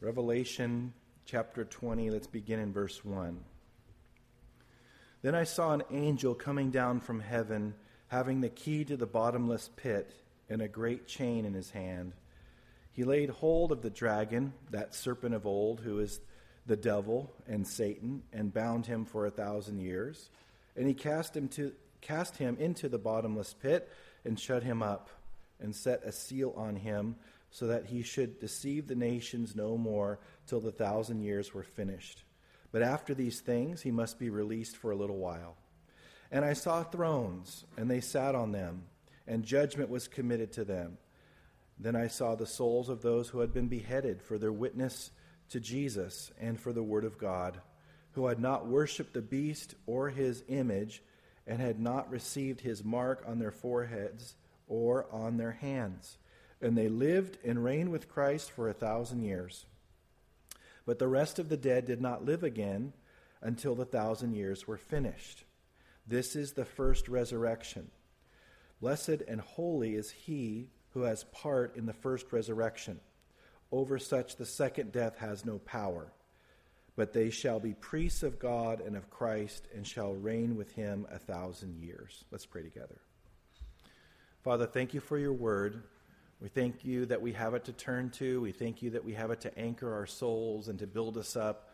Revelation chapter 20, let's begin in verse 1. Then I saw an angel coming down from heaven, having the key to the bottomless pit and a great chain in his hand. He laid hold of the dragon, that serpent of old, who is the devil and Satan, and bound him for a thousand years. And he cast him, to, cast him into the bottomless pit and shut him up, and set a seal on him so that he should deceive the nations no more till the thousand years were finished. But after these things he must be released for a little while. And I saw thrones, and they sat on them, and judgment was committed to them. Then I saw the souls of those who had been beheaded for their witness to Jesus and for the word of God, who had not worshipped the beast or his image, and had not received his mark on their foreheads or on their hands and they lived and reigned with Christ for a thousand years. But the rest of the dead did not live again until the thousand years were finished. This is the first resurrection. Blessed and holy is he who has part in the first resurrection. Over such the second death has no power. But they shall be priests of God and of Christ and shall reign with him a thousand years. Let's pray together. Father, thank you for your word. We thank you that we have it to turn to. We thank you that we have it to anchor our souls and to build us up.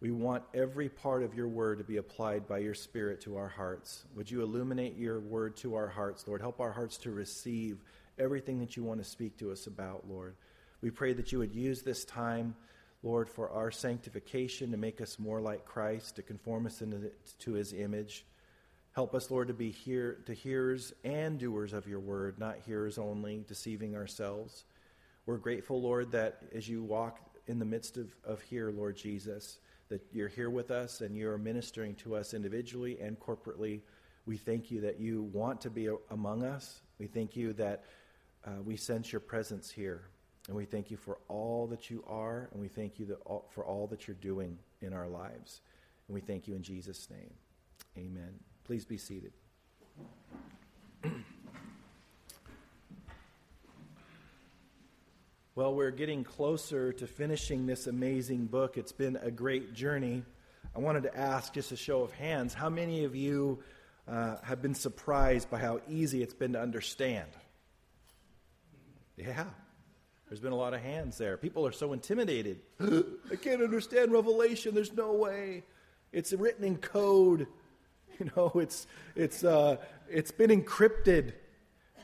We want every part of your word to be applied by your Spirit to our hearts. Would you illuminate your word to our hearts, Lord? Help our hearts to receive everything that you want to speak to us about, Lord. We pray that you would use this time, Lord, for our sanctification, to make us more like Christ, to conform us into, to his image. Help us, Lord, to be hear, to hearers and doers of your word, not hearers only, deceiving ourselves. We're grateful, Lord, that as you walk in the midst of, of here, Lord Jesus, that you're here with us and you're ministering to us individually and corporately. We thank you that you want to be among us. We thank you that uh, we sense your presence here. And we thank you for all that you are, and we thank you all, for all that you're doing in our lives. And we thank you in Jesus' name. Amen. Please be seated. well, we're getting closer to finishing this amazing book. It's been a great journey. I wanted to ask, just a show of hands, how many of you uh, have been surprised by how easy it's been to understand? Yeah, there's been a lot of hands there. People are so intimidated. I can't understand Revelation. There's no way. It's written in code. You know, it's, it's, uh, it's been encrypted,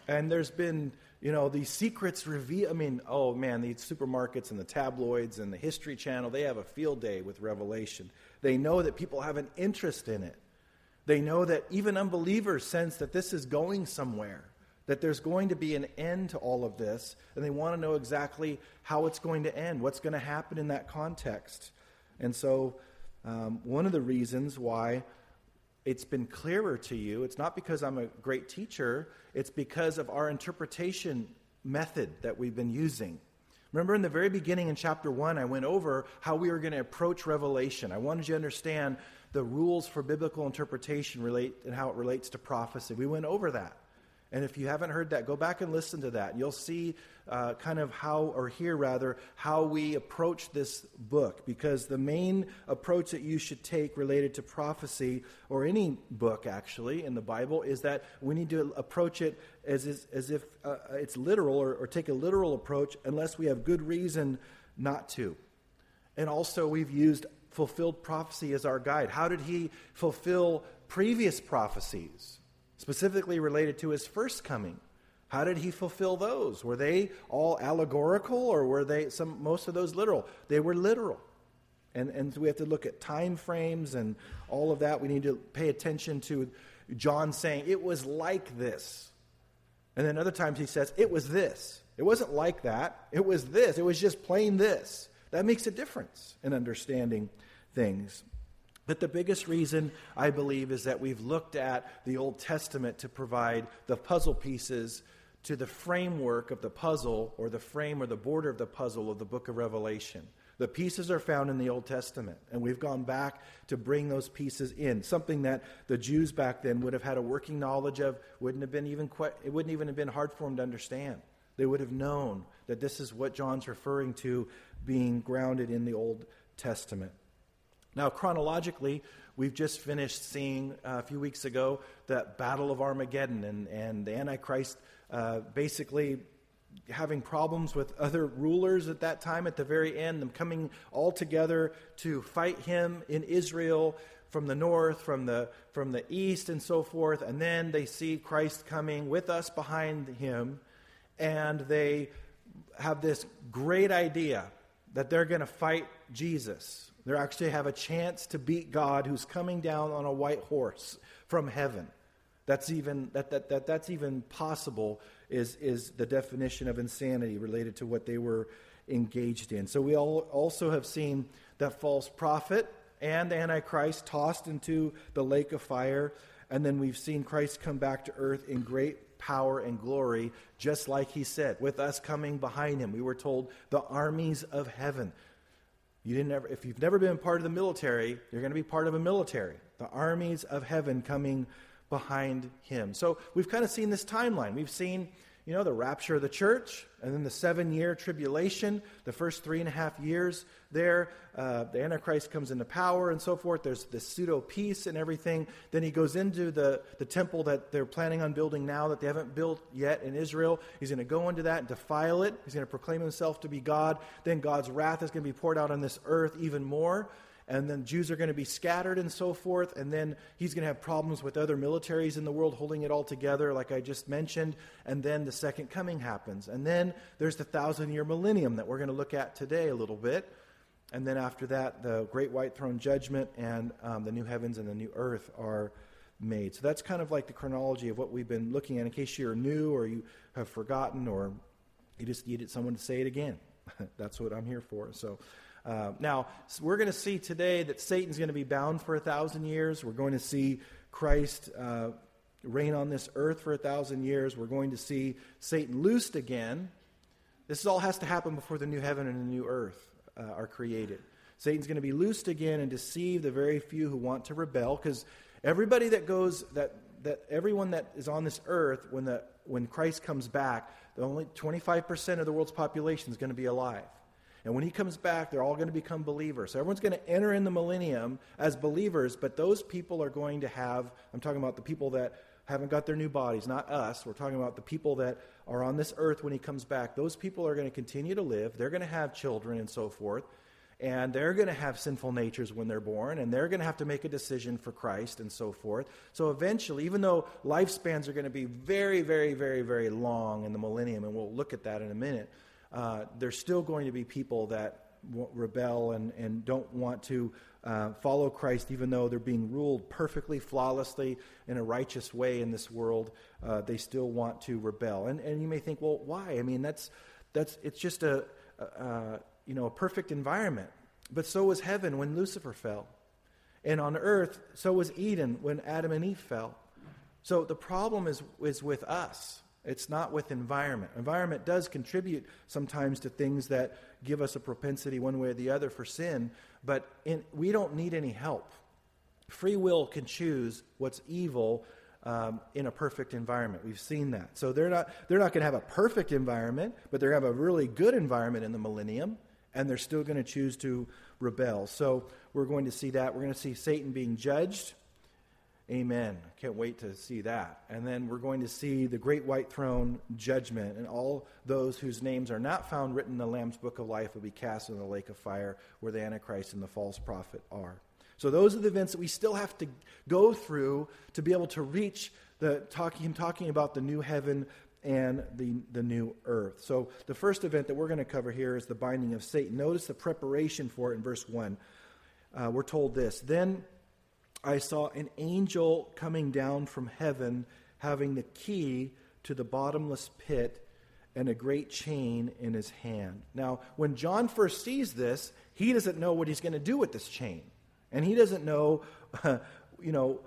and there's been, you know, these secrets revealed. I mean, oh man, these supermarkets and the tabloids and the History Channel, they have a field day with Revelation. They know that people have an interest in it. They know that even unbelievers sense that this is going somewhere, that there's going to be an end to all of this, and they want to know exactly how it's going to end, what's going to happen in that context. And so, um, one of the reasons why it's been clearer to you. It's not because I'm a great teacher, it's because of our interpretation method that we've been using. Remember in the very beginning in chapter 1, I went over how we were going to approach Revelation. I wanted you to understand the rules for biblical interpretation relate and how it relates to prophecy. We went over that. And if you haven't heard that, go back and listen to that. You'll see uh, kind of how, or hear rather, how we approach this book. Because the main approach that you should take related to prophecy, or any book actually in the Bible, is that we need to approach it as, as, as if uh, it's literal, or, or take a literal approach, unless we have good reason not to. And also, we've used fulfilled prophecy as our guide. How did he fulfill previous prophecies? Specifically related to his first coming. How did he fulfill those? Were they all allegorical or were they some most of those literal? They were literal. And and so we have to look at time frames and all of that. We need to pay attention to John saying it was like this. And then other times he says it was this. It wasn't like that. It was this. It was just plain this. That makes a difference in understanding things. But the biggest reason, I believe, is that we've looked at the Old Testament to provide the puzzle pieces to the framework of the puzzle, or the frame or the border of the puzzle of the book of Revelation. The pieces are found in the Old Testament, and we've gone back to bring those pieces in. Something that the Jews back then would have had a working knowledge of, wouldn't have been even quite, it wouldn't even have been hard for them to understand. They would have known that this is what John's referring to being grounded in the Old Testament. Now, chronologically, we've just finished seeing uh, a few weeks ago the Battle of Armageddon and, and the Antichrist uh, basically having problems with other rulers at that time at the very end, them coming all together to fight him in Israel from the north, from the, from the east, and so forth. And then they see Christ coming with us behind him, and they have this great idea that they're going to fight Jesus. They actually have a chance to beat God who's coming down on a white horse from heaven. That's even, that, that, that, that's even possible is, is the definition of insanity related to what they were engaged in. So we all also have seen that false prophet and the Antichrist tossed into the lake of fire. And then we've seen Christ come back to earth in great power and glory, just like he said, with us coming behind him. We were told the armies of heaven. You didn't ever, if you've never been part of the military, you're going to be part of a military. The armies of heaven coming behind him. So we've kind of seen this timeline. We've seen, you know, the rapture of the church, and then the seven year tribulation, the first three and a half years there. Uh, the Antichrist comes into power and so forth. There's this pseudo peace and everything. Then he goes into the, the temple that they're planning on building now that they haven't built yet in Israel. He's going to go into that and defile it. He's going to proclaim himself to be God. Then God's wrath is going to be poured out on this earth even more and then Jews are going to be scattered and so forth, and then he's going to have problems with other militaries in the world holding it all together, like I just mentioned, and then the second coming happens. And then there's the thousand year millennium that we're going to look at today a little bit. And then after that, the great white throne judgment and um, the new heavens and the new earth are made. So that's kind of like the chronology of what we've been looking at in case you're new or you have forgotten or you just needed someone to say it again. that's what I'm here for. So. Uh, now, we're going to see today that Satan's going to be bound for a thousand years. We're going to see Christ uh, reign on this earth for a thousand years. We're going to see Satan loosed again. This all has to happen before the new heaven and the new earth uh, are created. Satan's going to be loosed again and deceive the very few who want to rebel because everybody that goes, that, that everyone that is on this earth, when, the, when Christ comes back, the only 25% of the world's population is going to be alive. And when he comes back, they're all going to become believers. So everyone's going to enter in the millennium as believers, but those people are going to have, I'm talking about the people that haven't got their new bodies, not us. We're talking about the people that are on this earth when he comes back. Those people are going to continue to live. They're going to have children and so forth. And they're going to have sinful natures when they're born, and they're going to have to make a decision for Christ and so forth. So eventually, even though lifespans are going to be very, very, very, very long in the millennium, and we'll look at that in a minute, uh, there's still going to be people that rebel and, and don't want to uh, follow Christ, even though they're being ruled perfectly, flawlessly, in a righteous way in this world. Uh, they still want to rebel. And, and you may think, well, why? I mean, that's, that's, it's just a, a you know, a perfect environment. But so was heaven when Lucifer fell. And on earth, so was Eden when Adam and Eve fell. So the problem is, is with us. It's not with environment. Environment does contribute sometimes to things that give us a propensity one way or the other for sin, but in, we don't need any help. Free will can choose what's evil um, in a perfect environment. We've seen that. So they're not, they're not going to have a perfect environment, but they're going to have a really good environment in the millennium, and they're still going to choose to rebel. So we're going to see that. We're going to see Satan being judged Amen. Can't wait to see that. And then we're going to see the great white throne judgment, and all those whose names are not found written in the Lamb's book of life will be cast in the lake of fire where the Antichrist and the false prophet are. So those are the events that we still have to go through to be able to reach the talking him talking about the new heaven and the, the new earth. So the first event that we're going to cover here is the binding of Satan. Notice the preparation for it in verse 1. Uh, we're told this. Then I saw an angel coming down from heaven having the key to the bottomless pit and a great chain in his hand. Now, when John first sees this, he doesn't know what he's going to do with this chain. And he doesn't know, uh, you know,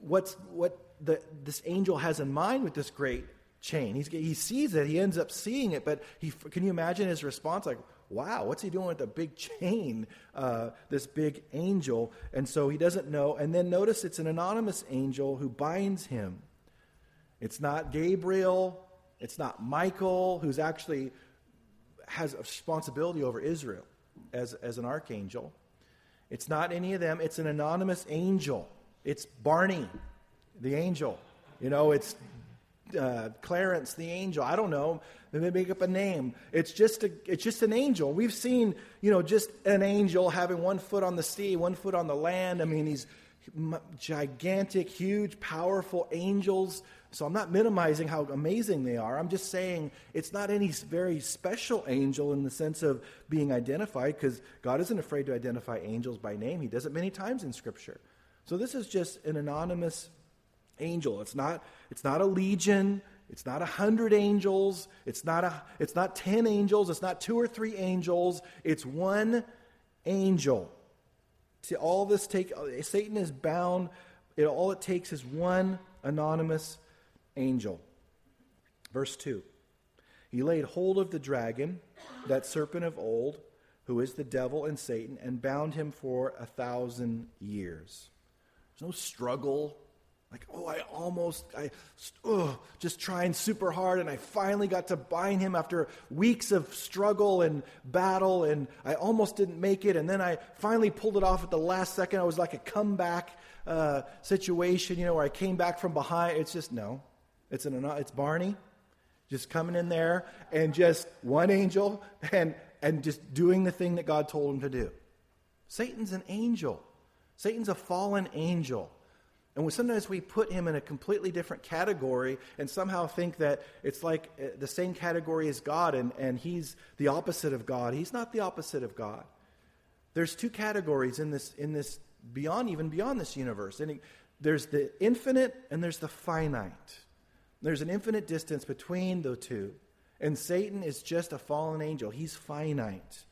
what's, what the, this angel has in mind with this great chain. He's, he sees it, he ends up seeing it, but he, can you imagine his response? Like, wow, what's he doing with the big chain, uh, this big angel? And so he doesn't know. And then notice it's an anonymous angel who binds him. It's not Gabriel, it's not Michael, who's actually has a responsibility over Israel as, as an archangel. It's not any of them, it's an anonymous angel. It's Barney, the angel. You know, it's uh, Clarence, the angel. I don't know. They make up a name. It's just a, it's just an angel. We've seen, you know, just an angel having one foot on the sea, one foot on the land. I mean, these gigantic, huge, powerful angels. So I'm not minimizing how amazing they are. I'm just saying it's not any very special angel in the sense of being identified because God isn't afraid to identify angels by name. He does it many times in Scripture. So this is just an anonymous angel. It's not, it's not a legion. It's not a hundred angels. It's not, a, it's not ten angels. It's not two or three angels. It's one angel. See, all this take Satan is bound. It, all it takes is one anonymous angel. Verse 2. He laid hold of the dragon, that serpent of old, who is the devil and Satan, and bound him for a thousand years. There's no struggle. Like, oh, I almost, I oh, just trying super hard, and I finally got to bind him after weeks of struggle and battle, and I almost didn't make it, and then I finally pulled it off at the last second. I was like a comeback uh, situation, you know, where I came back from behind. It's just no, it's an it's Barney, just coming in there and just one angel and and just doing the thing that God told him to do. Satan's an angel. Satan's a fallen angel. And sometimes we put him in a completely different category and somehow think that it's like uh, the same category as God and, and he's the opposite of God. He's not the opposite of God. There's two categories in this, in this beyond, even beyond this universe. And there's the infinite and there's the finite. There's an infinite distance between the two. And Satan is just a fallen angel, he's finite.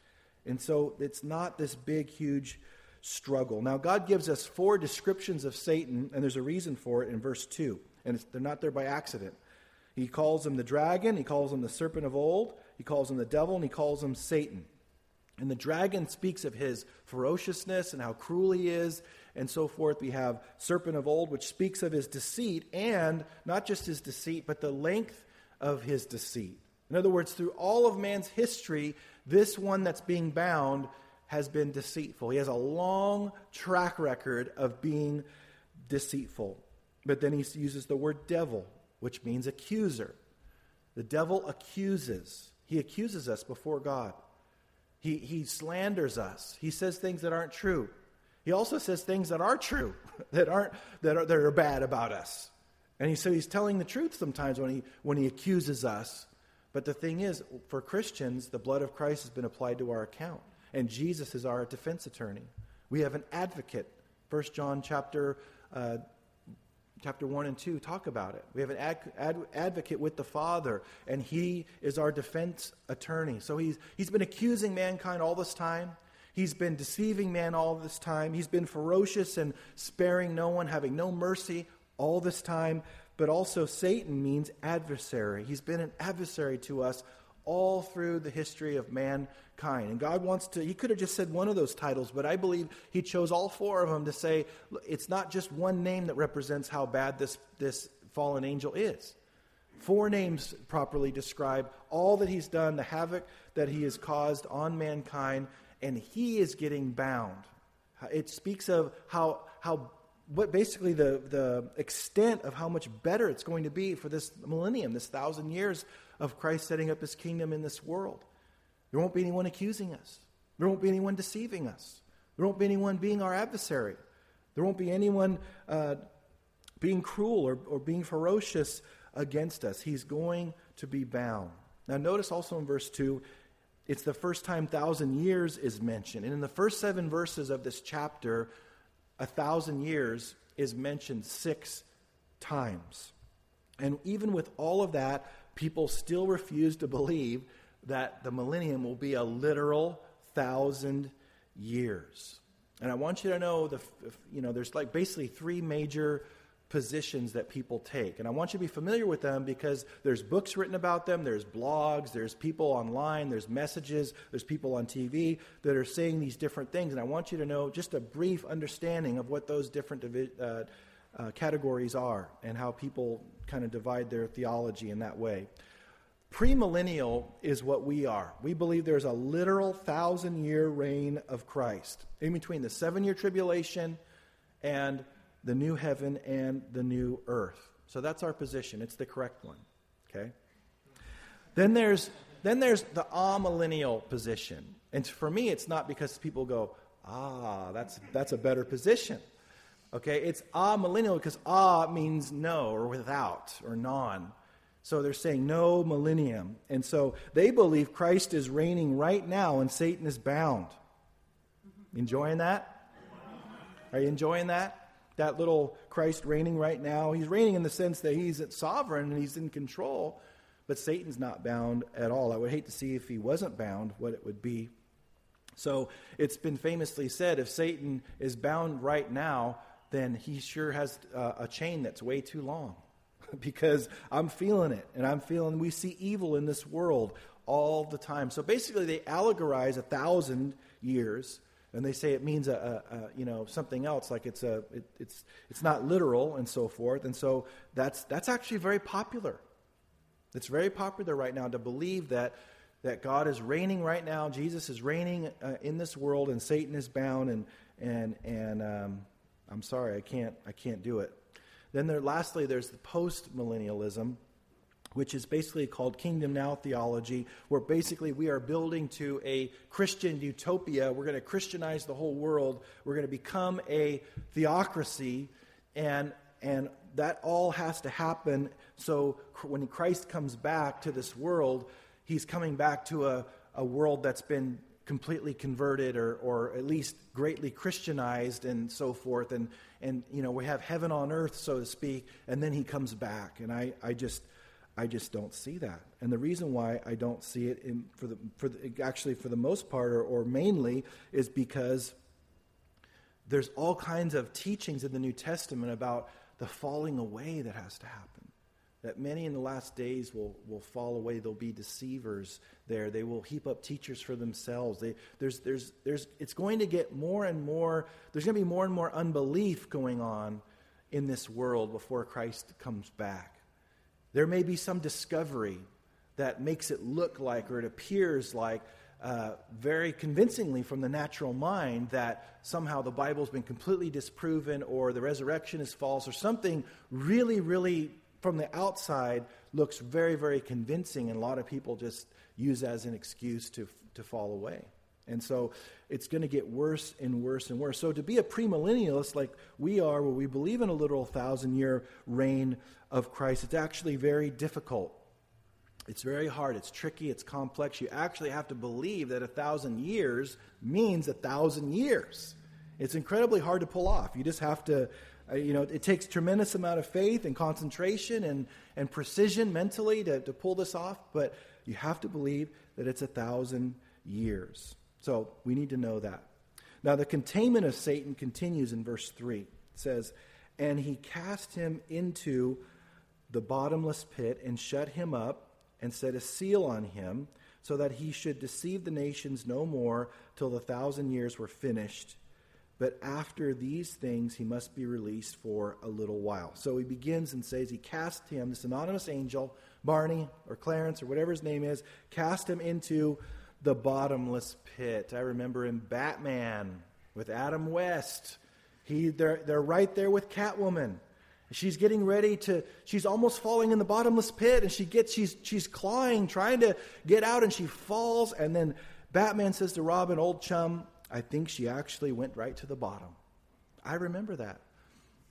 And so it's not this big, huge struggle. Now, God gives us four descriptions of Satan, and there's a reason for it in verse 2. And they're not there by accident. He calls him the dragon, he calls him the serpent of old, he calls him the devil, and he calls him Satan. And the dragon speaks of his ferociousness and how cruel he is, and so forth. We have serpent of old, which speaks of his deceit, and not just his deceit, but the length of his deceit. In other words, through all of man's history, this one that's being bound has been deceitful. He has a long track record of being deceitful. But then he uses the word devil, which means accuser. The devil accuses. He accuses us before God. He, he slanders us. He says things that aren't true. He also says things that are true, that aren't that are, that are bad about us. And he so he's telling the truth sometimes when he when he accuses us. But the thing is, for Christians, the blood of Christ has been applied to our account and Jesus is our defense attorney. We have an advocate. First John chapter uh, chapter 1 and 2 talk about it. We have an ad, ad, advocate with the Father, and he is our defense attorney. So he's, he's been accusing mankind all this time. He's been deceiving man all this time. He's been ferocious and sparing no one, having no mercy all this time. But also, Satan means adversary. He's been an adversary to us all through the history of mankind. And God wants to, He could have just said one of those titles, but I believe He chose all four of them to say it's not just one name that represents how bad this, this fallen angel is. Four names properly describe all that He's done, the havoc that He has caused on mankind, and He is getting bound. It speaks of how, how what basically the, the extent of how much better it's going to be for this millennium, this thousand years of Christ setting up his kingdom in this world. There won't be anyone accusing us, there won't be anyone deceiving us, there won't be anyone being our adversary, there won't be anyone uh, being cruel or, or being ferocious against us. He's going to be bound. Now, notice also in verse 2, it's the first time thousand years is mentioned. And in the first seven verses of this chapter, a thousand years is mentioned six times. And even with all of that, people still refuse to believe that the millennium will be a literal thousand years. And I want you to know the you know there's like basically three major positions that people take. And I want you to be familiar with them because there's books written about them, there's blogs, there's people online, there's messages, there's people on TV that are saying these different things. And I want you to know just a brief understanding of what those different uh, uh, categories are and how people kind of divide their theology in that way. Premillennial is what we are. We believe there's a literal thousand year reign of Christ in between the seven year tribulation and the new heaven and the new earth. So that's our position. It's the correct one. Okay? Then there's then there's the amillennial position. And for me, it's not because people go, ah, that's that's a better position. Okay, it's amillennial because ah means no or without or non. So they're saying no millennium. And so they believe Christ is reigning right now and Satan is bound. Enjoying that? Are you enjoying that? That little Christ reigning right now? He's reigning in the sense that he's sovereign and he's in control, but Satan's not bound at all. I would hate to see if he wasn't bound, what it would be. So it's been famously said if Satan is bound right now, then he sure has uh, a chain that's way too long. because I'm feeling it. And I'm feeling we see evil in this world all the time. So basically, they allegorize a thousand years. And they say it means a, a, a you know something else, like it's a it, it's it's not literal and so forth. And so that's that's actually very popular. It's very popular right now to believe that that God is reigning right now. Jesus is reigning uh, in this world, and Satan is bound. And and and um, I'm sorry, I can't I can't do it. Then there, lastly, there's the post-millennialism, which is basically called Kingdom Now theology, where basically we are building to a Christian utopia. We're going to Christianize the whole world. We're going to become a theocracy, and and that all has to happen. So when Christ comes back to this world, he's coming back to a, a world that's been completely converted or, or at least greatly Christianized and so forth. And, and, you know, we have heaven on earth, so to speak, and then he comes back. And I, I just, I just don't see that. And the reason why I don't see it in, for the, for the, actually for the most part or, or mainly is because there's all kinds of teachings in the New Testament about the falling away that has to happen that many in the last days will, will fall away. There'll be deceivers there. They will heap up teachers for themselves. They, there's, there's, there's, it's going to get more and more, there's going to be more and more unbelief going on in this world before Christ comes back. There may be some discovery that makes it look like or it appears like uh, very convincingly from the natural mind that somehow the Bible's been completely disproven or the resurrection is false or something really, really from the outside looks very, very convincing, and a lot of people just use as an excuse to, to fall away. And so it's going to get worse and worse and worse. So to be a premillennialist like we are, where we believe in a literal thousand year reign of Christ, it's actually very difficult. It's very hard. It's tricky. It's complex. You actually have to believe that a thousand years means a thousand years. It's incredibly hard to pull off. You just have to uh, you know, it takes tremendous amount of faith and concentration and, and precision mentally to, to pull this off, but you have to believe that it's a thousand years. So we need to know that. Now, the containment of Satan continues in verse 3. It says, And he cast him into the bottomless pit and shut him up and set a seal on him so that he should deceive the nations no more till the thousand years were finished but after these things he must be released for a little while. So he begins and says he cast him, this anonymous angel, Barney or Clarence or whatever his name is, cast him into the bottomless pit. I remember in Batman with Adam West. He, they're, they're right there with Catwoman. She's getting ready to, she's almost falling in the bottomless pit, and she gets, she's, she's clawing, trying to get out, and she falls. And then Batman says to Robin, old chum, I think she actually went right to the bottom. I remember that.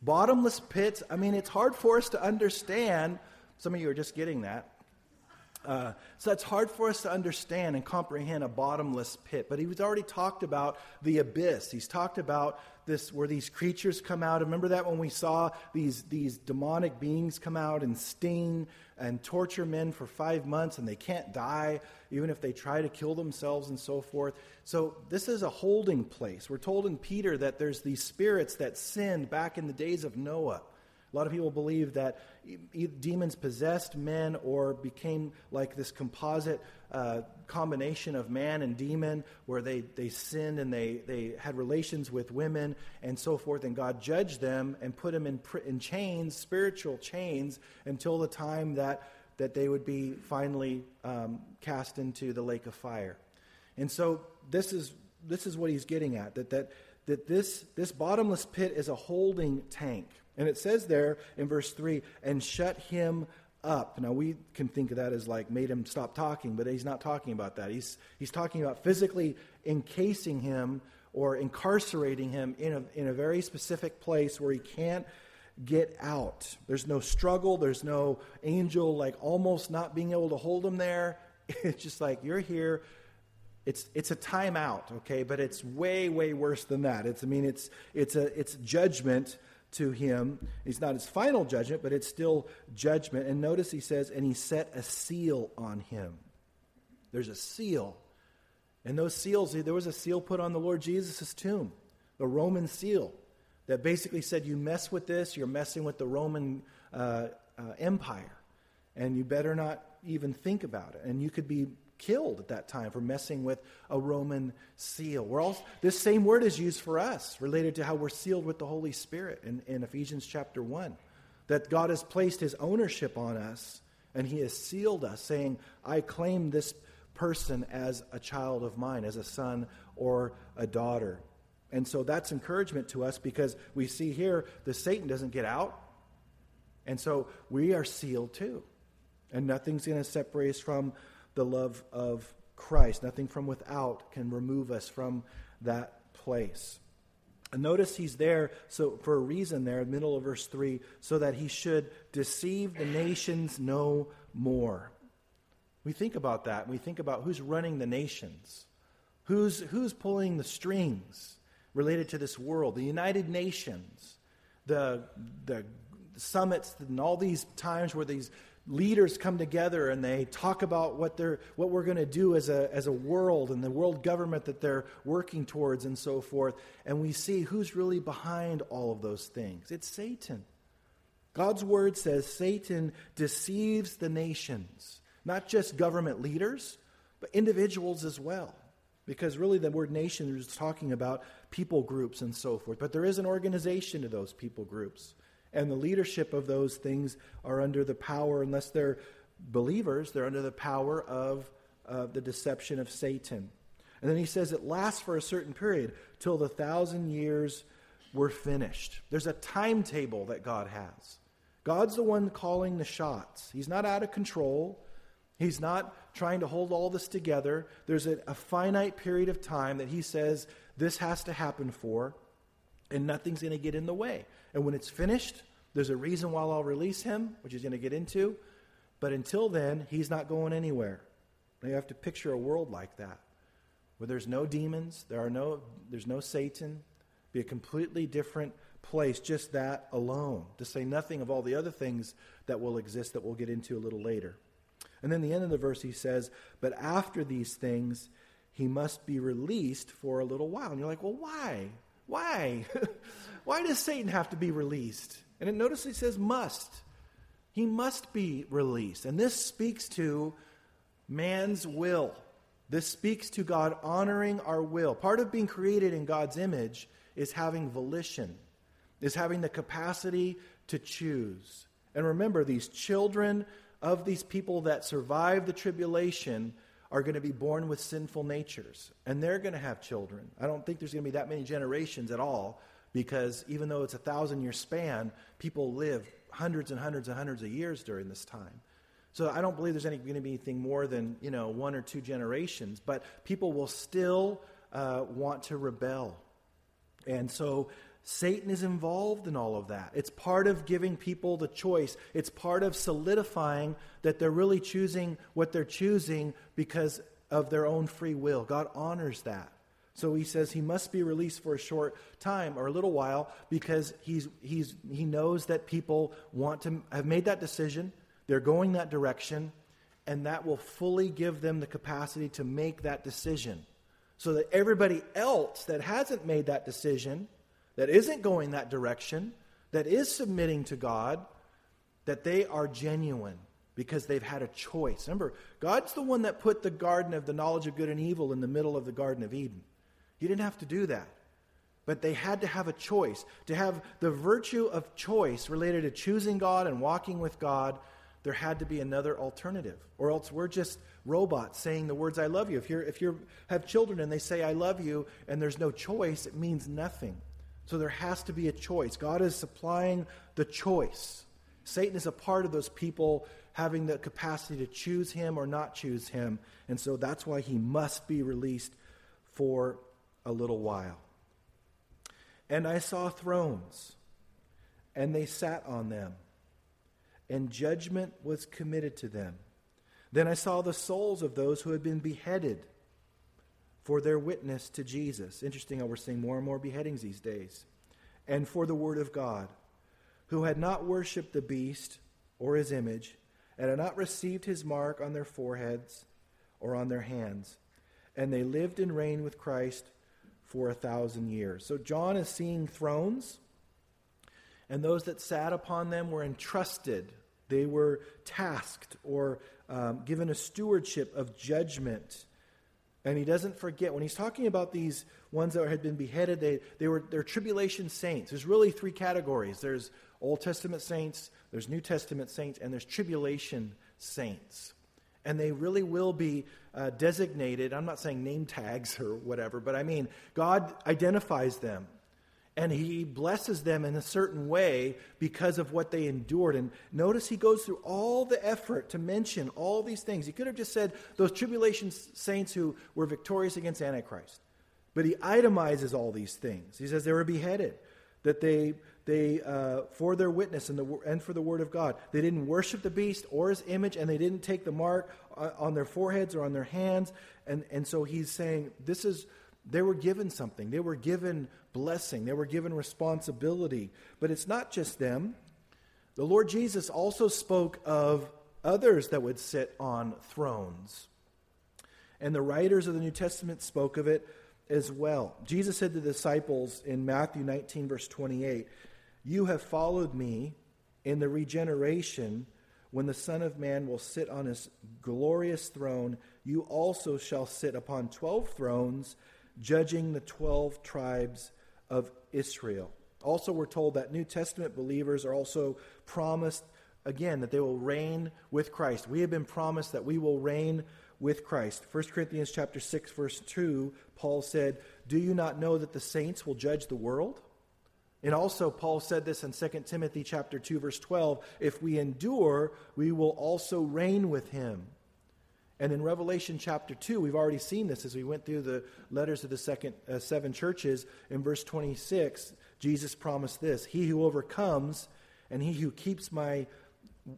Bottomless pits, I mean, it's hard for us to understand. Some of you are just getting that. Uh, so it's hard for us to understand and comprehend a bottomless pit. But he's already talked about the abyss. He's talked about this where these creatures come out. Remember that when we saw these, these demonic beings come out and sting and torture men for five months and they can't die, even if they try to kill themselves and so forth. So this is a holding place. We're told in Peter that there's these spirits that sinned back in the days of Noah. A lot of people believe that demons possessed men or became like this composite uh, combination of man and demon where they, they sinned and they, they had relations with women and so forth, and God judged them and put them in, in chains, spiritual chains, until the time that that they would be finally um, cast into the lake of fire. And so this is, this is what he's getting at that, that, that this, this bottomless pit is a holding tank. And it says there in verse 3 and shut him up. Now, we can think of that as like made him stop talking, but he's not talking about that. He's, he's talking about physically encasing him or incarcerating him in a, in a very specific place where he can't get out. There's no struggle, there's no angel like almost not being able to hold him there. It's just like you're here. It's it's a timeout, okay, but it's way way worse than that. It's I mean it's it's a it's judgment to him. It's not his final judgment, but it's still judgment. And notice he says, and he set a seal on him. There's a seal. And those seals, there was a seal put on the Lord Jesus' tomb, the Roman seal, that basically said, You mess with this, you're messing with the Roman uh, uh, Empire. And you better not even think about it. And you could be killed at that time for messing with a Roman seal. We're all, this same word is used for us, related to how we're sealed with the Holy Spirit in, in Ephesians chapter 1. That God has placed his ownership on us and he has sealed us, saying, I claim this person as a child of mine, as a son or a daughter. And so that's encouragement to us because we see here the Satan doesn't get out. And so we are sealed too. And nothing's going to separate us from the love of Christ. Nothing from without can remove us from that place. And notice he's there so for a reason there, middle of verse 3, so that he should deceive the nations no more. We think about that. We think about who's running the nations. Who's, who's pulling the strings related to this world? The United Nations, the, the summits, and all these times where these leaders come together and they talk about what they're what we're going to do as a as a world and the world government that they're working towards and so forth. And we see who's really behind all of those things. It's satan. God's word says satan deceives the nations not just government leaders but individuals as well. Because really the word nation is talking about people groups and so forth. But there is an organization to those people groups and the leadership of those things are under the power, unless they're believers, they're under the power of uh, the deception of Satan. And then he says it lasts for a certain period till the thousand years were finished. There's a timetable that God has. God's the one calling the shots. He's not out of control. He's not trying to hold all this together. There's a, a finite period of time that he says this has to happen for, and nothing's going to get in the way. And when it's finished, there's a reason why I'll release him, which he's going to get into. But until then, he's not going anywhere. Now you have to picture a world like that, where there's no demons, there are no, there's no Satan, be a completely different place, just that alone, to say nothing of all the other things that will exist that we'll get into a little later. And then the end of the verse, he says, But after these things, he must be released for a little while. And you're like, Well, why? Why? why does Satan have to be released? And it notice he says must. He must be released. And this speaks to man's will. This speaks to God honoring our will. Part of being created in God's image is having volition, is having the capacity to choose. And remember, these children of these people that survive the tribulation are going to be born with sinful natures, and they're going to have children. I don't think there's going to be that many generations at all because even though it's a thousand year span, people live hundreds and hundreds and hundreds of years during this time. So I don't believe there's any, going to be anything more than you know one or two generations, but people will still uh, want to rebel, and so Satan is involved in all of that. It's part of giving people the choice. It's part of solidifying that they're really choosing what they're choosing because of their own free will. God honors that. So he says he must be released for a short time or a little while because he's, he's, he knows that people want to have made that decision. They're going that direction, and that will fully give them the capacity to make that decision. So that everybody else that hasn't made that decision, that isn't going that direction, that is submitting to God, that they are genuine because they've had a choice. Remember, God's the one that put the garden of the knowledge of good and evil in the middle of the Garden of Eden. He didn't have to do that. But they had to have a choice. To have the virtue of choice related to choosing God and walking with God, there had to be another alternative, or else we're just robots saying the words "I love you." If you if you have children and they say "I love you" and there's no choice, it means nothing. So there has to be a choice. God is supplying the choice. Satan is a part of those people having the capacity to choose him or not choose him, and so that's why he must be released for a little while. And I saw thrones, and they sat on them and judgment was committed to them. Then I saw the souls of those who had been beheaded for their witness to Jesus. Interesting how we're seeing more and more beheadings these days. And for the word of God, who had not worshipped the beast or his image, and had not received his mark on their foreheads or on their hands. And they lived and reigned with Christ for a thousand years. So John is seeing thrones, and those that sat upon them were entrusted they were tasked or um, given a stewardship of judgment. And he doesn't forget, when he's talking about these ones that had been beheaded, they, they were, they're tribulation saints. There's really three categories there's Old Testament saints, there's New Testament saints, and there's tribulation saints. And they really will be uh, designated. I'm not saying name tags or whatever, but I mean, God identifies them and he blesses them in a certain way because of what they endured. And notice he goes through all the effort to mention all these things. He could have just said those tribulation saints who were victorious against Antichrist. But he itemizes all these things. He says they were beheaded, that they, they uh, for their witness and, the, and for the word of God, they didn't worship the beast or his image, and they didn't take the mark uh, on their foreheads or on their hands. And, and so he's saying, this is they were given something. They were given blessing. They were given responsibility. But it's not just them. The Lord Jesus also spoke of others that would sit on thrones. And the writers of the New Testament spoke of it as well. Jesus said to the disciples in Matthew 19, verse 28, You have followed me in the regeneration when the Son of Man will sit on his glorious throne. You also shall sit upon twelve thrones judging the 12 tribes of Israel. Also, we're told that New Testament believers are also promised, again, that they will reign with Christ. We have been promised that we will reign with Christ. 1 Corinthians chapter 6 verse 2, Paul said, "Do you not know that the saints will judge the world?" And also Paul said this in 2 Timothy chapter 2 verse 12, "If we endure, we will also reign with him." And in Revelation chapter 2, we've already seen this as we went through the letters of the second uh, seven churches. In verse 26, Jesus promised this He who overcomes and he who keeps my,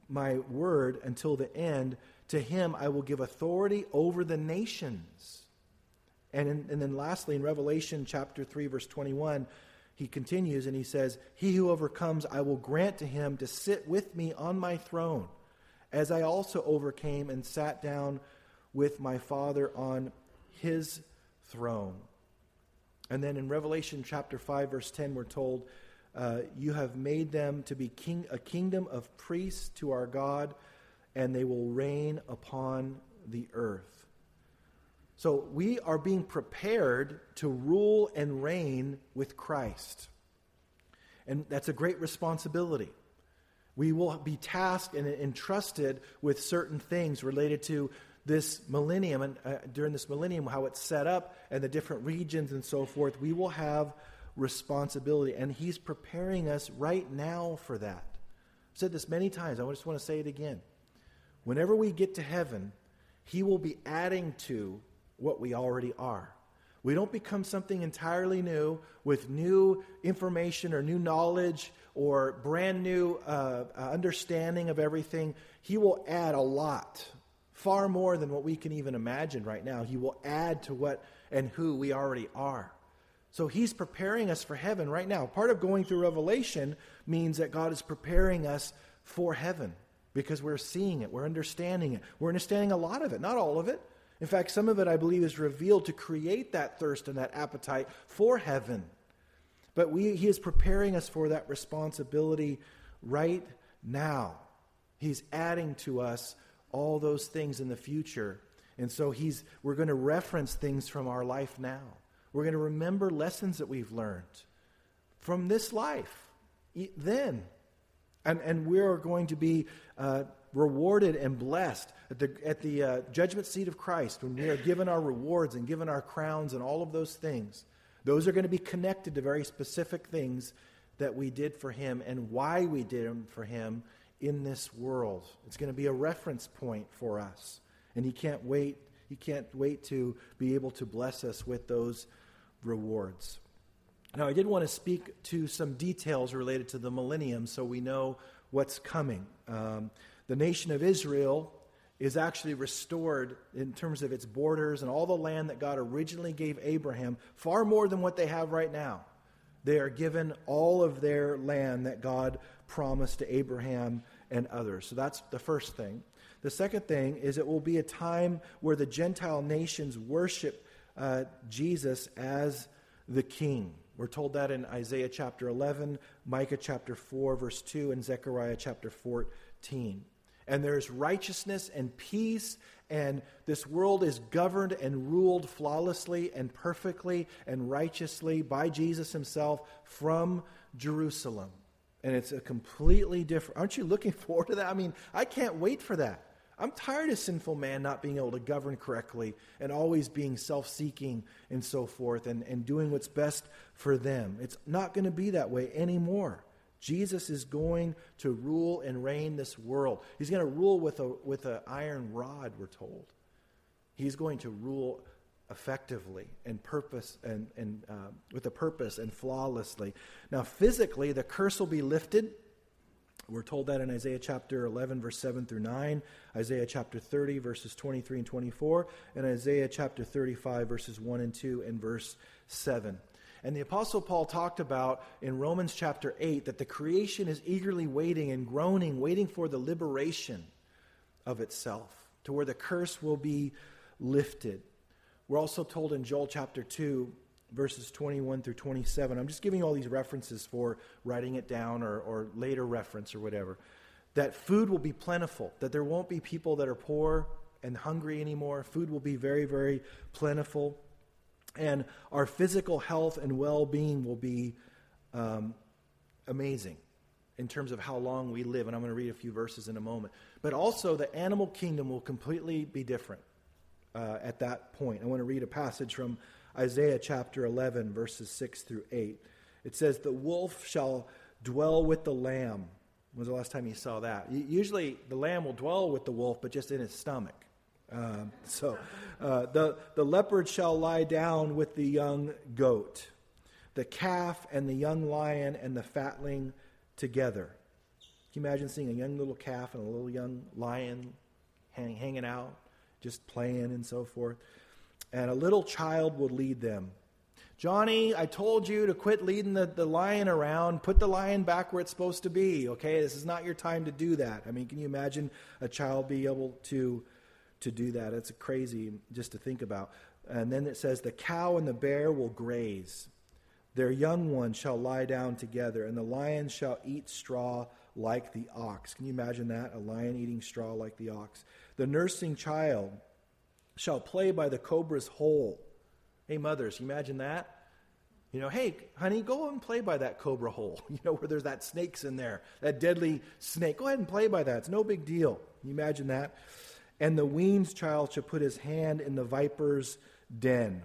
my word until the end, to him I will give authority over the nations. And, in, and then lastly, in Revelation chapter 3, verse 21, he continues and he says, He who overcomes, I will grant to him to sit with me on my throne, as I also overcame and sat down with my Father on his throne. And then in Revelation chapter 5, verse 10, we're told, uh, You have made them to be king, a kingdom of priests to our God, and they will reign upon the earth. So we are being prepared to rule and reign with Christ. And that's a great responsibility. We will be tasked and entrusted with certain things related to this millennium and uh, during this millennium how it's set up and the different regions and so forth we will have responsibility. And he's preparing us right now for that. I've said this many times. I just want to say it again. Whenever we get to heaven he will be adding to what we already are. We don't become something entirely new with new information or new knowledge or brand new uh, uh understanding of everything. He will add a lot far more than what we can even imagine right now. He will add to what and who we already are. So he's preparing us for heaven right now. Part of going through Revelation means that God is preparing us for heaven because we're seeing it, we're understanding it. We're understanding a lot of it, not all of it. In fact, some of it I believe is revealed to create that thirst and that appetite for heaven. But we, he is preparing us for that responsibility right now. He's adding to us all those things in the future. And so he's, we're going to reference things from our life now. We're going to remember lessons that we've learned from this life then. And, and we're going to be uh, rewarded and blessed at the, at the uh, judgment seat of Christ when we are given our rewards and given our crowns and all of those things. Those are going to be connected to very specific things that we did for Him and why we did them for Him in this world. It's going to be a reference point for us. And He can't wait. He can't wait to be able to bless us with those rewards. Now, I did want to speak to some details related to the millennium so we know what's coming. Um, the nation of Israel is actually restored in terms of its borders and all the land that God originally gave Abraham, far more than what they have right now. They are given all of their land that God promised to Abraham and others. So that's the first thing. The second thing is it will be a time where the Gentile nations worship uh, Jesus as the king. We're told that in Isaiah chapter 11, Micah chapter 4, verse 2, and Zechariah chapter 14. And there's righteousness and peace, and this world is governed and ruled flawlessly and perfectly and righteously by Jesus himself from Jerusalem. And it's a completely different. Aren't you looking forward to that? I mean, I can't wait for that. I'm tired of sinful man not being able to govern correctly and always being self seeking and so forth and, and doing what's best for them. It's not going to be that way anymore. Jesus is going to rule and reign this world. He's going to rule with a with an iron rod, we're told. He's going to rule effectively and purpose and, and uh, with a purpose and flawlessly. Now, physically, the curse will be lifted we're told that in Isaiah chapter 11, verse 7 through 9, Isaiah chapter 30, verses 23 and 24, and Isaiah chapter 35, verses 1 and 2, and verse 7. And the Apostle Paul talked about in Romans chapter 8 that the creation is eagerly waiting and groaning, waiting for the liberation of itself, to where the curse will be lifted. We're also told in Joel chapter 2 verses 21 through 27. I'm just giving you all these references for writing it down or, or later reference or whatever. That food will be plentiful, that there won't be people that are poor and hungry anymore. Food will be very, very plentiful. And our physical health and well being will be um, amazing in terms of how long we live. And I'm going to read a few verses in a moment. But also, the animal kingdom will completely be different uh, at that point. I want to read a passage from Isaiah chapter 11, verses 6 through 8. It says, The wolf shall dwell with the lamb. When was the last time you saw that? Usually the lamb will dwell with the wolf, but just in his stomach. Um, so uh, the, the leopard shall lie down with the young goat, the calf and the young lion and the fatling together. Can you imagine seeing a young little calf and a little young lion hang, hanging out, just playing and so forth? and a little child will lead them. Johnny, I told you to quit leading the, the lion around. Put the lion back where it's supposed to be, okay? This is not your time to do that. I mean, can you imagine a child be able to, to do that? It's crazy just to think about. And then it says, The cow and the bear will graze. Their young ones shall lie down together, and the lion shall eat straw like the ox. Can you imagine that? A lion eating straw like the ox. The nursing child shall play by the cobra's hole. Hey, mothers, you imagine that? You know, hey, honey, go and play by that cobra hole, you know, where there's that snake's in there, that deadly snake. Go ahead and play by that. It's no big deal. You imagine that? And the wean's child shall put his hand in the viper's den.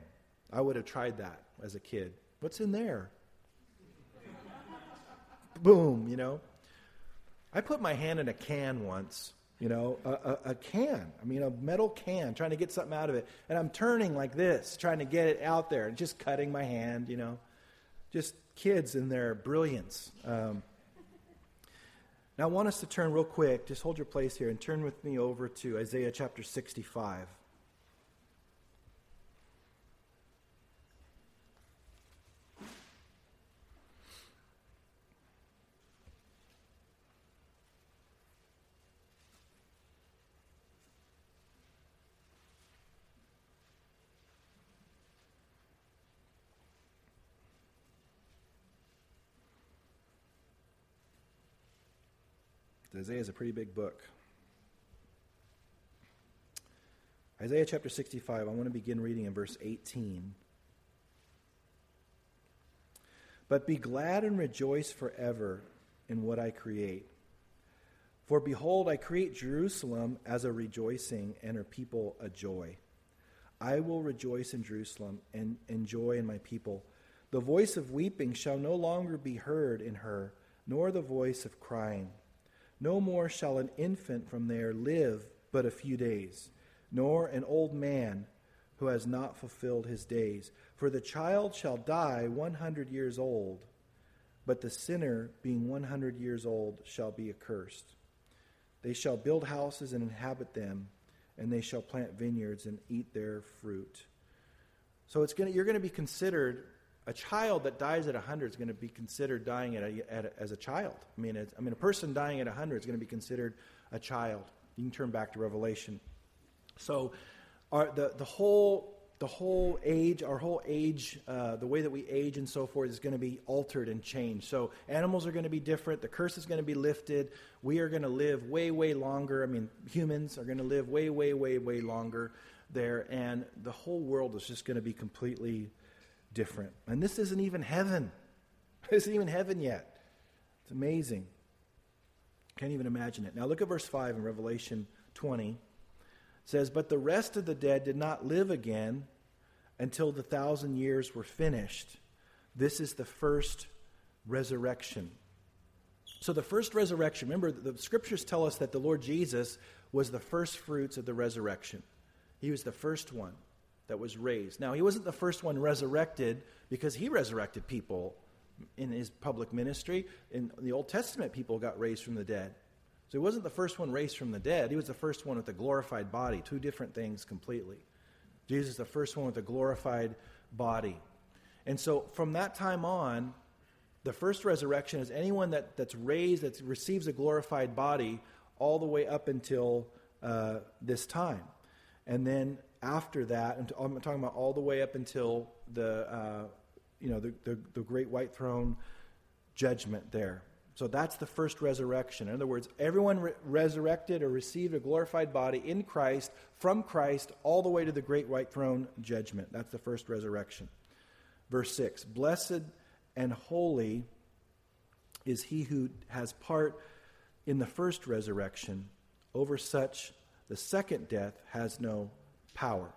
I would have tried that as a kid. What's in there? Boom, you know. I put my hand in a can once you know, a, a, a, can. I mean, a metal can, trying to get something out of it. And I'm turning like this, trying to get it out there, and just cutting my hand, you know. Just kids in their brilliance. Um, now, I want us to turn real quick, just hold your place here, and turn with me over to Isaiah chapter 65. Isaiah is a pretty big book. Isaiah chapter 65, I want to begin reading in verse 18. But be glad and rejoice forever in what I create. For behold, I create Jerusalem as a rejoicing and her people a joy. I will rejoice in Jerusalem and enjoy in my people. The voice of weeping shall no longer be heard in her, nor the voice of crying. No more shall an infant from there live but a few days, nor an old man who has not fulfilled his days. For the child shall die one hundred years old, but the sinner, being one hundred years old, shall be accursed. They shall build houses and inhabit them, and they shall plant vineyards and eat their fruit. So it's gonna, you're going to be considered a child that dies at 100 is going to be considered dying at a, at a, as a child. I mean, I mean, a person dying at 100 is going to be considered a child. You can turn back to Revelation. So, our, the, the whole the whole age, our whole age, uh, the way that we age and so forth is going to be altered and changed. So animals are going to be different. The curse is going to be lifted. We are going to live way, way longer. I mean, humans are going to live way, way, way, way longer there. And the whole world is just going to be completely different. And this isn't even heaven. This isn't even heaven yet. It's amazing. Can't even imagine it. Now look at verse 5 in Revelation 20 says, But the rest of the dead did not live again until the thousand years were finished. This is the first resurrection. So, the first resurrection, remember, the scriptures tell us that the Lord Jesus was the first fruits of the resurrection. He was the first one that was raised. Now, he wasn't the first one resurrected because he resurrected people in his public ministry. In the Old Testament, people got raised from the dead. So he wasn't the first one raised from the dead. He was the first one with a glorified body. Two different things completely. Jesus is the first one with a glorified body. And so from that time on, the first resurrection is anyone that, that's raised, that receives a glorified body, all the way up until uh, this time. And then after that, I'm talking about all the way up until the, uh, you know, the, the, the great white throne judgment there. So that's the first resurrection. In other words, everyone re- resurrected or received a glorified body in Christ, from Christ, all the way to the great white throne judgment. That's the first resurrection. Verse 6 Blessed and holy is he who has part in the first resurrection. Over such, the second death has no power.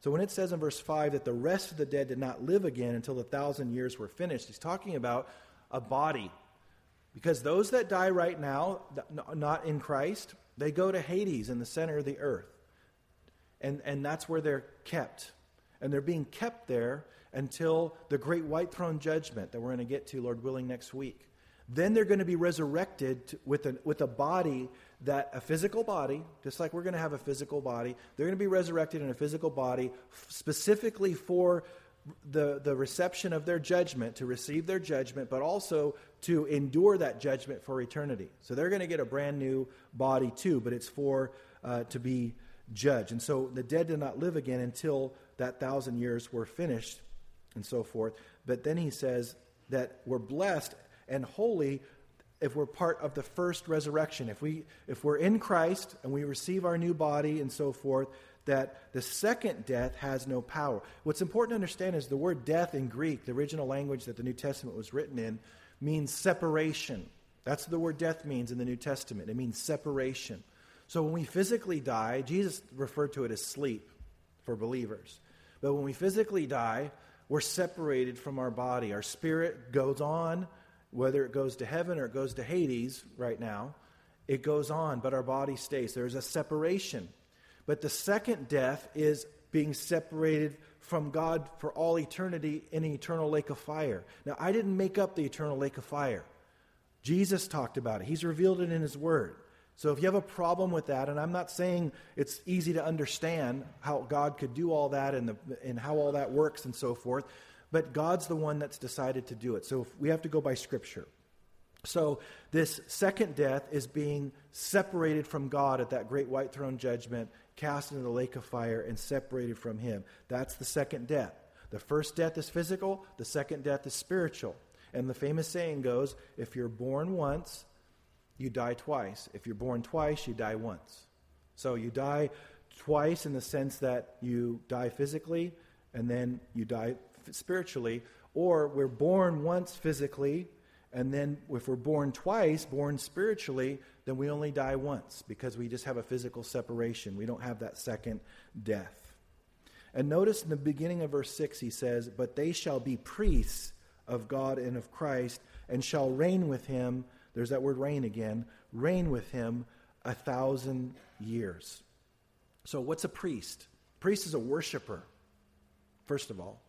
So when it says in verse 5 that the rest of the dead did not live again until the thousand years were finished, he's talking about a body because those that die right now, not in Christ, they go to Hades in the center of the earth. And, and that's where they're kept. And they're being kept there until the great white throne judgment that we're going to get to, Lord willing, next week. Then they're going to be resurrected with a, with a body that, a physical body, just like we're going to have a physical body, they're going to be resurrected in a physical body specifically for the, the reception of their judgment, to receive their judgment, but also to endure that judgment for eternity. So they're going to get a brand new body too, but it's for uh, to be judged. And so the dead did not live again until that thousand years were finished and so forth. But then he says that we're blessed and holy if we're part of the first resurrection. If, we, if we're in Christ and we receive our new body and so forth, that the second death has no power. What's important to understand is the word death in Greek, the original language that the New Testament was written in, means separation. That's what the word death means in the New Testament. It means separation. So when we physically die, Jesus referred to it as sleep for believers. But when we physically die, we're separated from our body. Our spirit goes on, whether it goes to heaven or it goes to Hades right now, it goes on, but our body stays. There's a separation. But the second death is being separated from God for all eternity in an eternal lake of fire. Now, I didn't make up the eternal lake of fire. Jesus talked about it, He's revealed it in His Word. So if you have a problem with that, and I'm not saying it's easy to understand how God could do all that and, the, and how all that works and so forth, but God's the one that's decided to do it. So we have to go by Scripture. So this second death is being separated from God at that great white throne judgment cast into the lake of fire, and separated from him. That's the second death. The first death is physical, the second death is spiritual. And the famous saying goes if you're born once, you die twice. If you're born twice, you die once. So you die twice in the sense that you die physically and then you die spiritually, or we're born once physically And then if we're born twice, born spiritually, then we only die once because we just have a physical separation. We don't have that second death. And notice in the beginning of verse 6, he says, But they shall be priests of God and of Christ, and shall reign with him. There's that word reign again reign with him a thousand years. So, what's a priest? Priest is a worshiper, first of all.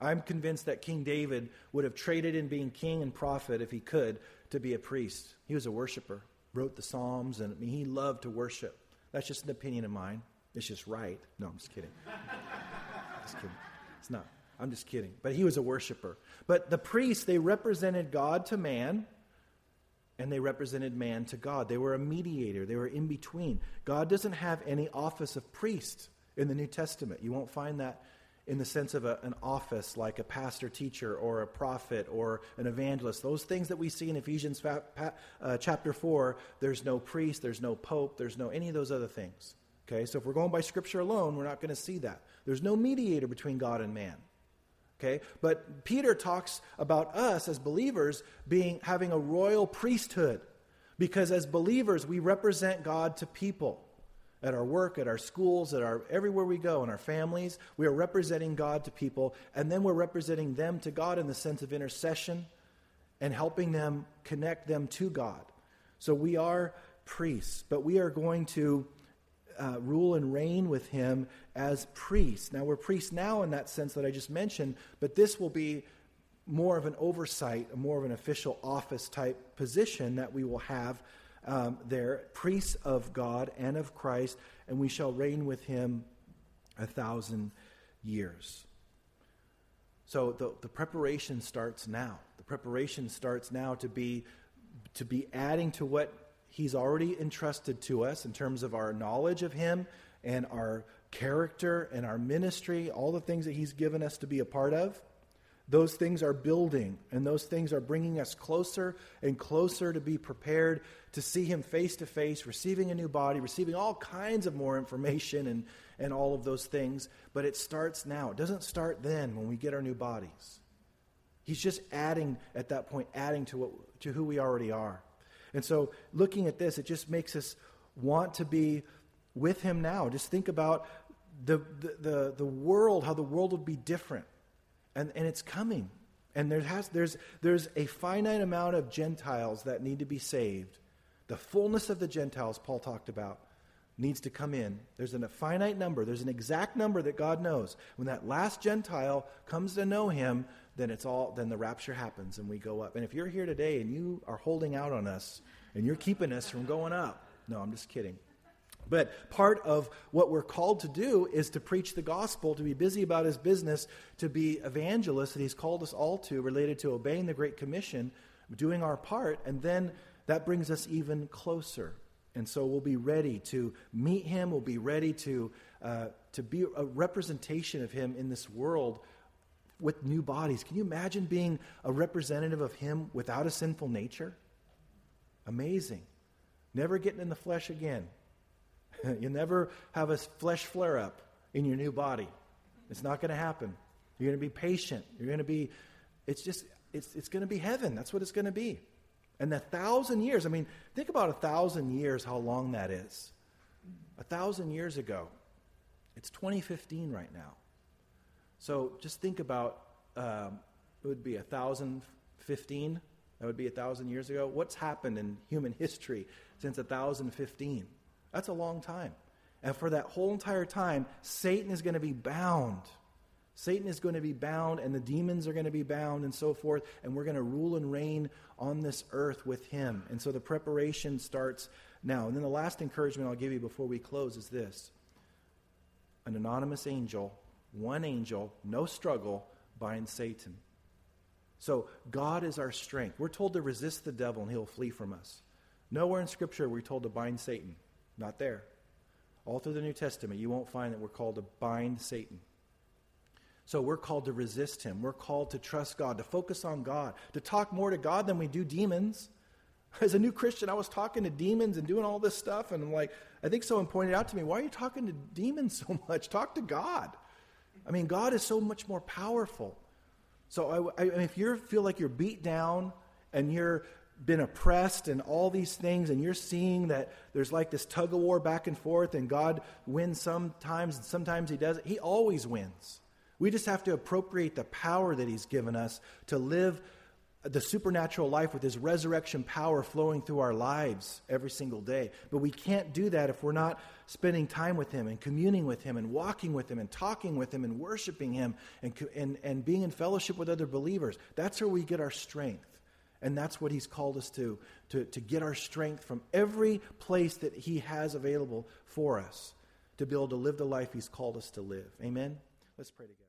I'm convinced that King David would have traded in being king and prophet if he could to be a priest. He was a worshiper, wrote the Psalms, and I mean, he loved to worship. That's just an opinion of mine. It's just right. No, I'm just kidding. just kidding. It's not. I'm just kidding. But he was a worshiper. But the priests, they represented God to man, and they represented man to God. They were a mediator, they were in between. God doesn't have any office of priest in the New Testament. You won't find that in the sense of a, an office like a pastor teacher or a prophet or an evangelist. Those things that we see in Ephesians fa- pa- uh, chapter 4, there's no priest, there's no pope, there's no any of those other things. Okay, so if we're going by scripture alone, we're not going to see that. There's no mediator between God and man. Okay, but Peter talks about us as believers being having a royal priesthood because as believers we represent God to people at our work, at our schools, at our everywhere we go, in our families. We are representing God to people, and then we're representing them to God in the sense of intercession and helping them connect them to God. So we are priests, but we are going to uh, rule and reign with him as priests. Now, we're priests now in that sense that I just mentioned, but this will be more of an oversight, more of an official office type position that we will have um, there, priests of God and of Christ, and we shall reign with him a thousand years. So the, the preparation starts now. The preparation starts now to be to be adding to what he's already entrusted to us in terms of our knowledge of him and our character and our ministry, all the things that he's given us to be a part of. Those things are building, and those things are bringing us closer and closer to be prepared to see Him face to face, receiving a new body, receiving all kinds of more information and, and all of those things. But it starts now. It doesn't start then when we get our new bodies. He's just adding, at that point, adding to, what, to who we already are. And so, looking at this, it just makes us want to be with Him now. Just think about the, the, the, the world, how the world would be different and, and it's coming. And there has, there's, there's a finite amount of Gentiles that need to be saved. The fullness of the Gentiles, Paul talked about, needs to come in. There's a finite number, there's an exact number that God knows. When that last Gentile comes to know him, then it's all then the rapture happens and we go up. And if you're here today and you are holding out on us and you're keeping us from going up, no, I'm just kidding. But part of what we're called to do is to preach the gospel, to be busy about his business, to be evangelists that he's called us all to, related to obeying the Great Commission, doing our part, and then that brings us even closer. And so we'll be ready to meet him, we'll be ready to, uh, to be a representation of him in this world with new bodies. Can you imagine being a representative of him without a sinful nature? Amazing. Never getting in the flesh again. You'll never have a flesh flare up in your new body. It's not going to happen. You're going to be patient. You're going to be, it's just, it's, it's going to be heaven. That's what it's going to be. And a thousand years, I mean, think about a thousand years, how long that is. A thousand years ago. It's 2015 right now. So just think about, um, it would be a thousand fifteen. That would be a thousand years ago. What's happened in human history since a thousand fifteen? That's a long time. And for that whole entire time, Satan is going to be bound. Satan is going to be bound, and the demons are going to be bound, and so forth. And we're going to rule and reign on this earth with him. And so the preparation starts now. And then the last encouragement I'll give you before we close is this an anonymous angel, one angel, no struggle, binds Satan. So God is our strength. We're told to resist the devil, and he'll flee from us. Nowhere in Scripture are we told to bind Satan. Not there. All through the New Testament, you won't find that we're called to bind Satan. So we're called to resist him. We're called to trust God, to focus on God, to talk more to God than we do demons. As a new Christian, I was talking to demons and doing all this stuff, and I'm like, I think someone pointed out to me, why are you talking to demons so much? Talk to God. I mean, God is so much more powerful. So I, I, if you feel like you're beat down and you're been oppressed and all these things, and you're seeing that there's like this tug of war back and forth, and God wins sometimes, and sometimes He doesn't. He always wins. We just have to appropriate the power that He's given us to live the supernatural life with His resurrection power flowing through our lives every single day. But we can't do that if we're not spending time with Him and communing with Him and walking with Him and talking with Him and worshiping Him and, and, and being in fellowship with other believers. That's where we get our strength. And that's what he's called us to, to, to get our strength from every place that he has available for us to be able to live the life he's called us to live. Amen? Let's pray together.